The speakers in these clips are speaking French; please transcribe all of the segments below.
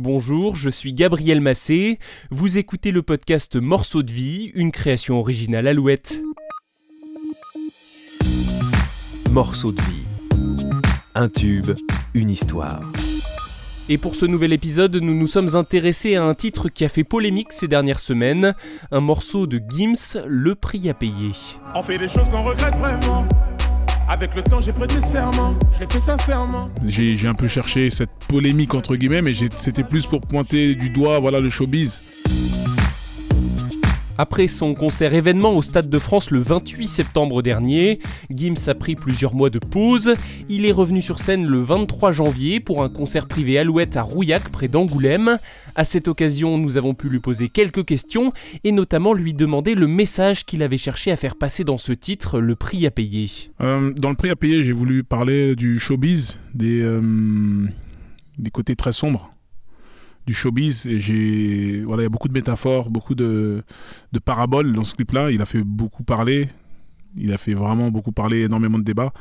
Bonjour, je suis Gabriel Massé. Vous écoutez le podcast Morceaux de vie, une création originale Alouette. Morceaux de vie. Un tube, une histoire. Et pour ce nouvel épisode, nous nous sommes intéressés à un titre qui a fait polémique ces dernières semaines, un morceau de Gims, Le prix à payer. On fait des choses qu'on regrette vraiment. Avec le temps, j'ai prêté serment. Je l'ai fait sincèrement. J'ai un peu cherché cette polémique entre guillemets, mais c'était plus pour pointer du doigt voilà le showbiz. Après son concert événement au Stade de France le 28 septembre dernier, Gims a pris plusieurs mois de pause. Il est revenu sur scène le 23 janvier pour un concert privé Alouette à Rouillac près d'Angoulême. À cette occasion, nous avons pu lui poser quelques questions et notamment lui demander le message qu'il avait cherché à faire passer dans ce titre, le prix à payer. Euh, dans le prix à payer, j'ai voulu parler du showbiz, des euh, des côtés très sombres du showbiz. Et j'ai voilà, il y a beaucoup de métaphores, beaucoup de de paraboles dans ce clip-là. Il a fait beaucoup parler. Il a fait vraiment beaucoup parler, énormément de débats.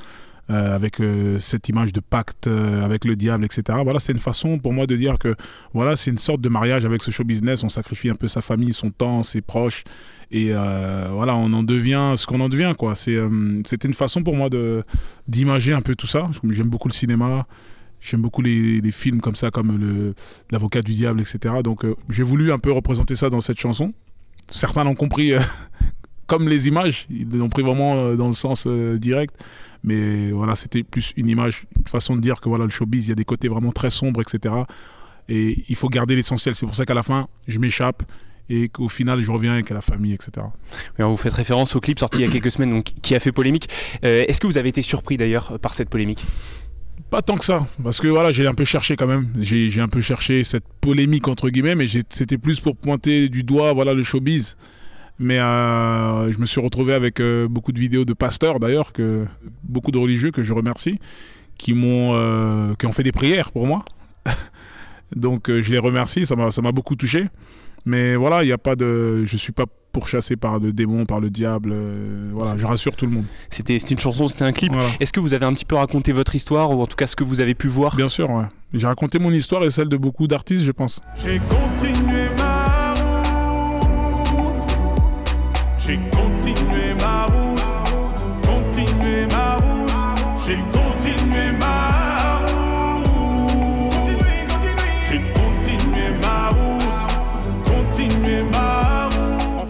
euh, avec euh, cette image de pacte euh, avec le diable, etc. Voilà, c'est une façon pour moi de dire que voilà, c'est une sorte de mariage avec ce show business. On sacrifie un peu sa famille, son temps, ses proches, et voilà, on en devient ce qu'on en devient, quoi. C'est, une façon pour moi de d'imager un peu tout ça. J'aime beaucoup le cinéma, j'aime beaucoup les, films comme ça, comme l'avocat du diable, etc. Donc, euh, j'ai voulu un peu représenter ça dans cette chanson. Certains l'ont compris. euh, comme les images, ils l'ont pris vraiment euh, dans le sens direct. Mais voilà, c'était plus une image, une façon de dire que voilà, le showbiz, il y a des côtés vraiment très sombres, etc. Et il faut garder l'essentiel. C'est pour ça qu'à la fin, je m'échappe et qu'au final, je reviens avec la famille, etc. Vous faites référence au clip sorti il y a quelques semaines donc, qui a fait polémique. Est-ce que vous avez été surpris d'ailleurs par cette polémique? Pas tant que ça, parce que voilà, j'ai un peu cherché quand même. J'ai un peu cherché cette polémique entre guillemets, mais c'était plus pour pointer du doigt, voilà, le showbiz. Mais euh, je me suis retrouvé avec euh, beaucoup de vidéos de pasteurs d'ailleurs, que beaucoup de religieux que je remercie, qui m'ont, euh, qui ont fait des prières pour moi. Donc je les remercie, ça m'a beaucoup touché. Mais voilà, il y a pas de, je suis pas pourchassé par le démon, par le diable. euh, voilà, je rassure tout le monde. C'était une chanson, c'était un clip. Voilà. Est-ce que vous avez un petit peu raconté votre histoire ou en tout cas ce que vous avez pu voir? Bien sûr, ouais. J'ai raconté mon histoire et celle de beaucoup d'artistes, je pense. J'ai continué ma route. J'ai continué ma route. Continué ma route. J'ai continué ma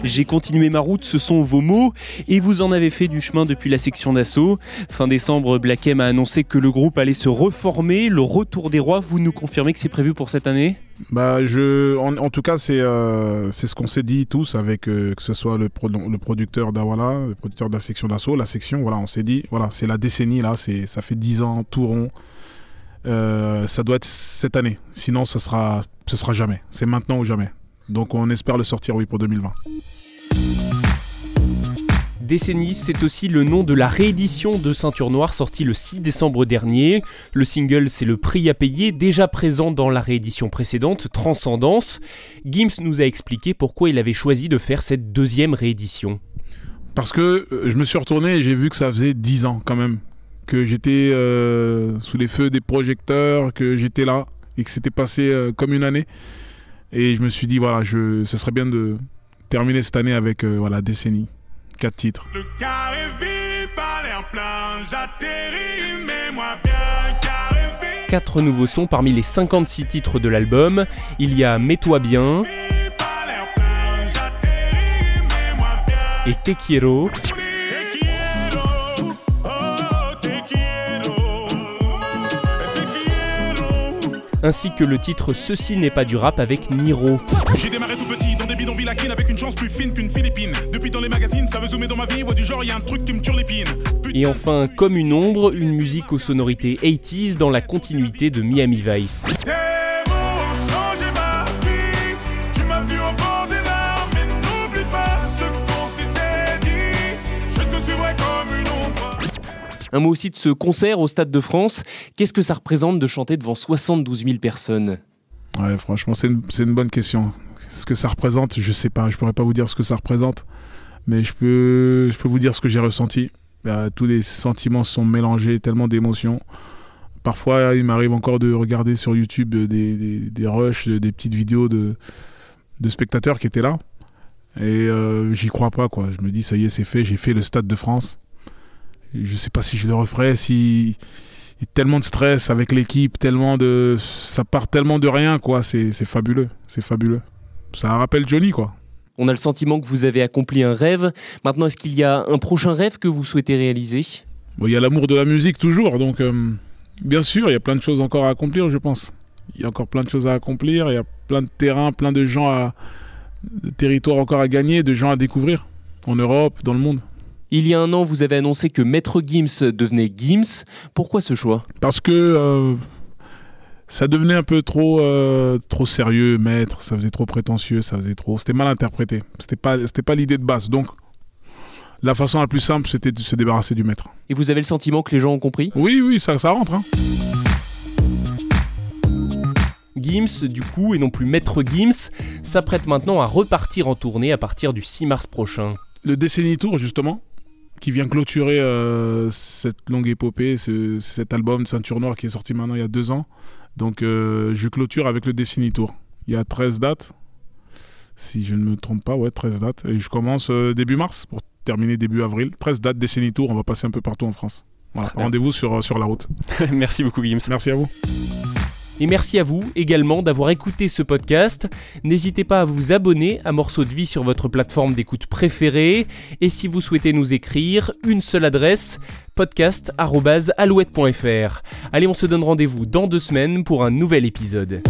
J'ai continué ma route, ce sont vos mots, et vous en avez fait du chemin depuis la section d'assaut. Fin décembre, Black M a annoncé que le groupe allait se reformer, le retour des rois. Vous nous confirmez que c'est prévu pour cette année? Bah, je, en, tout cas, c'est euh, ce qu'on s'est dit tous avec euh, que ce soit le, le producteur d'Awala, le producteur de la section d'assaut, la section. Voilà, on s'est dit, voilà, c'est la décennie là, ça fait 10 ans, tout rond. Euh, ça doit être cette année. Sinon, ce sera, ce sera jamais. C'est maintenant ou jamais. Donc, on espère le sortir, oui, pour 2020. Décennie, c'est aussi le nom de la réédition de Ceinture Noire sortie le 6 décembre dernier. Le single, c'est le prix à payer, déjà présent dans la réédition précédente, Transcendance. Gims nous a expliqué pourquoi il avait choisi de faire cette deuxième réédition. Parce que euh, je me suis retourné et j'ai vu que ça faisait 10 ans quand même que j'étais euh, sous les feux des projecteurs, que j'étais là et que c'était passé euh, comme une année. Et je me suis dit, voilà, je, ce serait bien de terminer cette année avec euh, voilà, décennie, quatre titres. Le carré vide par l'air plein. J'atterris, mais moi bien carré vide. Quatre nouveaux sons parmi les 56 titres de l'album. Il y a Mets-toi bien Par l'air plein. J'atterris, mais moi bien. et Te quiero. Te quiero, ainsi que le titre Ceci n'est pas du rap avec Niro. J'ai démarré tout petit dans des bidonvilles à Kin avec une chance plus fine qu'une Philippine. Depuis dans les magazines, ça veut zoomer dans ma vie. Ouais, du genre, y a un truc qui me turlupine. Et enfin, comme une ombre, une musique aux sonorités 80s dans la continuité de Miami Vice. Un mot aussi de ce concert au Stade de France. Qu'est-ce que ça représente de chanter devant 72 000 personnes? Ouais, franchement, c'est une, bonne question. Ce que ça représente, je sais pas, je pourrais pas vous dire ce que ça représente, mais je peux, vous dire ce que j'ai ressenti. Bah, tous les sentiments sont mélangés, tellement d'émotions. Parfois, il m'arrive encore de regarder sur YouTube des, des, rushs, des petites vidéos de, de spectateurs qui étaient là. Et euh, j'y crois pas, quoi. Je me dis, ça y est, c'est fait, j'ai fait le Stade de France. Je sais pas si je le referai, si. Il y a tellement de stress avec l'équipe, tellement de. Ça part tellement de rien, quoi. C'est c'est fabuleux. C'est fabuleux. Ça rappelle Johnny, quoi. On a le sentiment que vous avez accompli un rêve. Maintenant, est-ce qu'il y a un prochain rêve que vous souhaitez réaliser? Bon, il y a l'amour de la musique toujours, donc euh, bien sûr, il y a plein de choses encore à accomplir, je pense. Il y a encore plein de choses à accomplir, il y a plein de terrains, plein de gens à. de territoires encore à gagner, de gens à découvrir. En Europe, dans le monde. Il y a un an, vous avez annoncé que Maître Gims devenait Gims. Pourquoi ce choix? Parce que euh, ça devenait un peu trop, euh, trop sérieux, maître, ça faisait trop prétentieux, ça faisait trop. C'était mal interprété. C'était pas, c'était pas l'idée de base. Donc, la façon la plus simple, c'était de se débarrasser du maître. Et vous avez le sentiment que les gens ont compris? Oui, oui, ça, ça rentre. hein. Gims, du coup, et non plus Maître Gims, s'apprête maintenant à repartir en tournée à partir du 6 mars prochain. Le Décennie Tour, justement, qui vient clôturer euh, cette longue épopée, ce- cet album Ceinture Noire qui est sorti maintenant il y a deux ans. Donc, euh, je clôture avec le Décennie Tour. Il y a 13 dates, si je ne me trompe pas, ouais, 13 dates. Et je commence euh, début mars pour terminer début avril. 13 dates, Décennie Tour, on va passer un peu partout en France. Voilà, rendez-vous sur, sur la route. Merci beaucoup, Gims. Merci à vous. Et merci à vous également d'avoir écouté ce podcast. N'hésitez pas à vous abonner à Morceaux de vie sur votre plateforme d'écoute préférée. Et si vous souhaitez nous écrire, une seule adresse podcast.alouette.fr. Allez, on se donne rendez-vous dans deux semaines pour un nouvel épisode.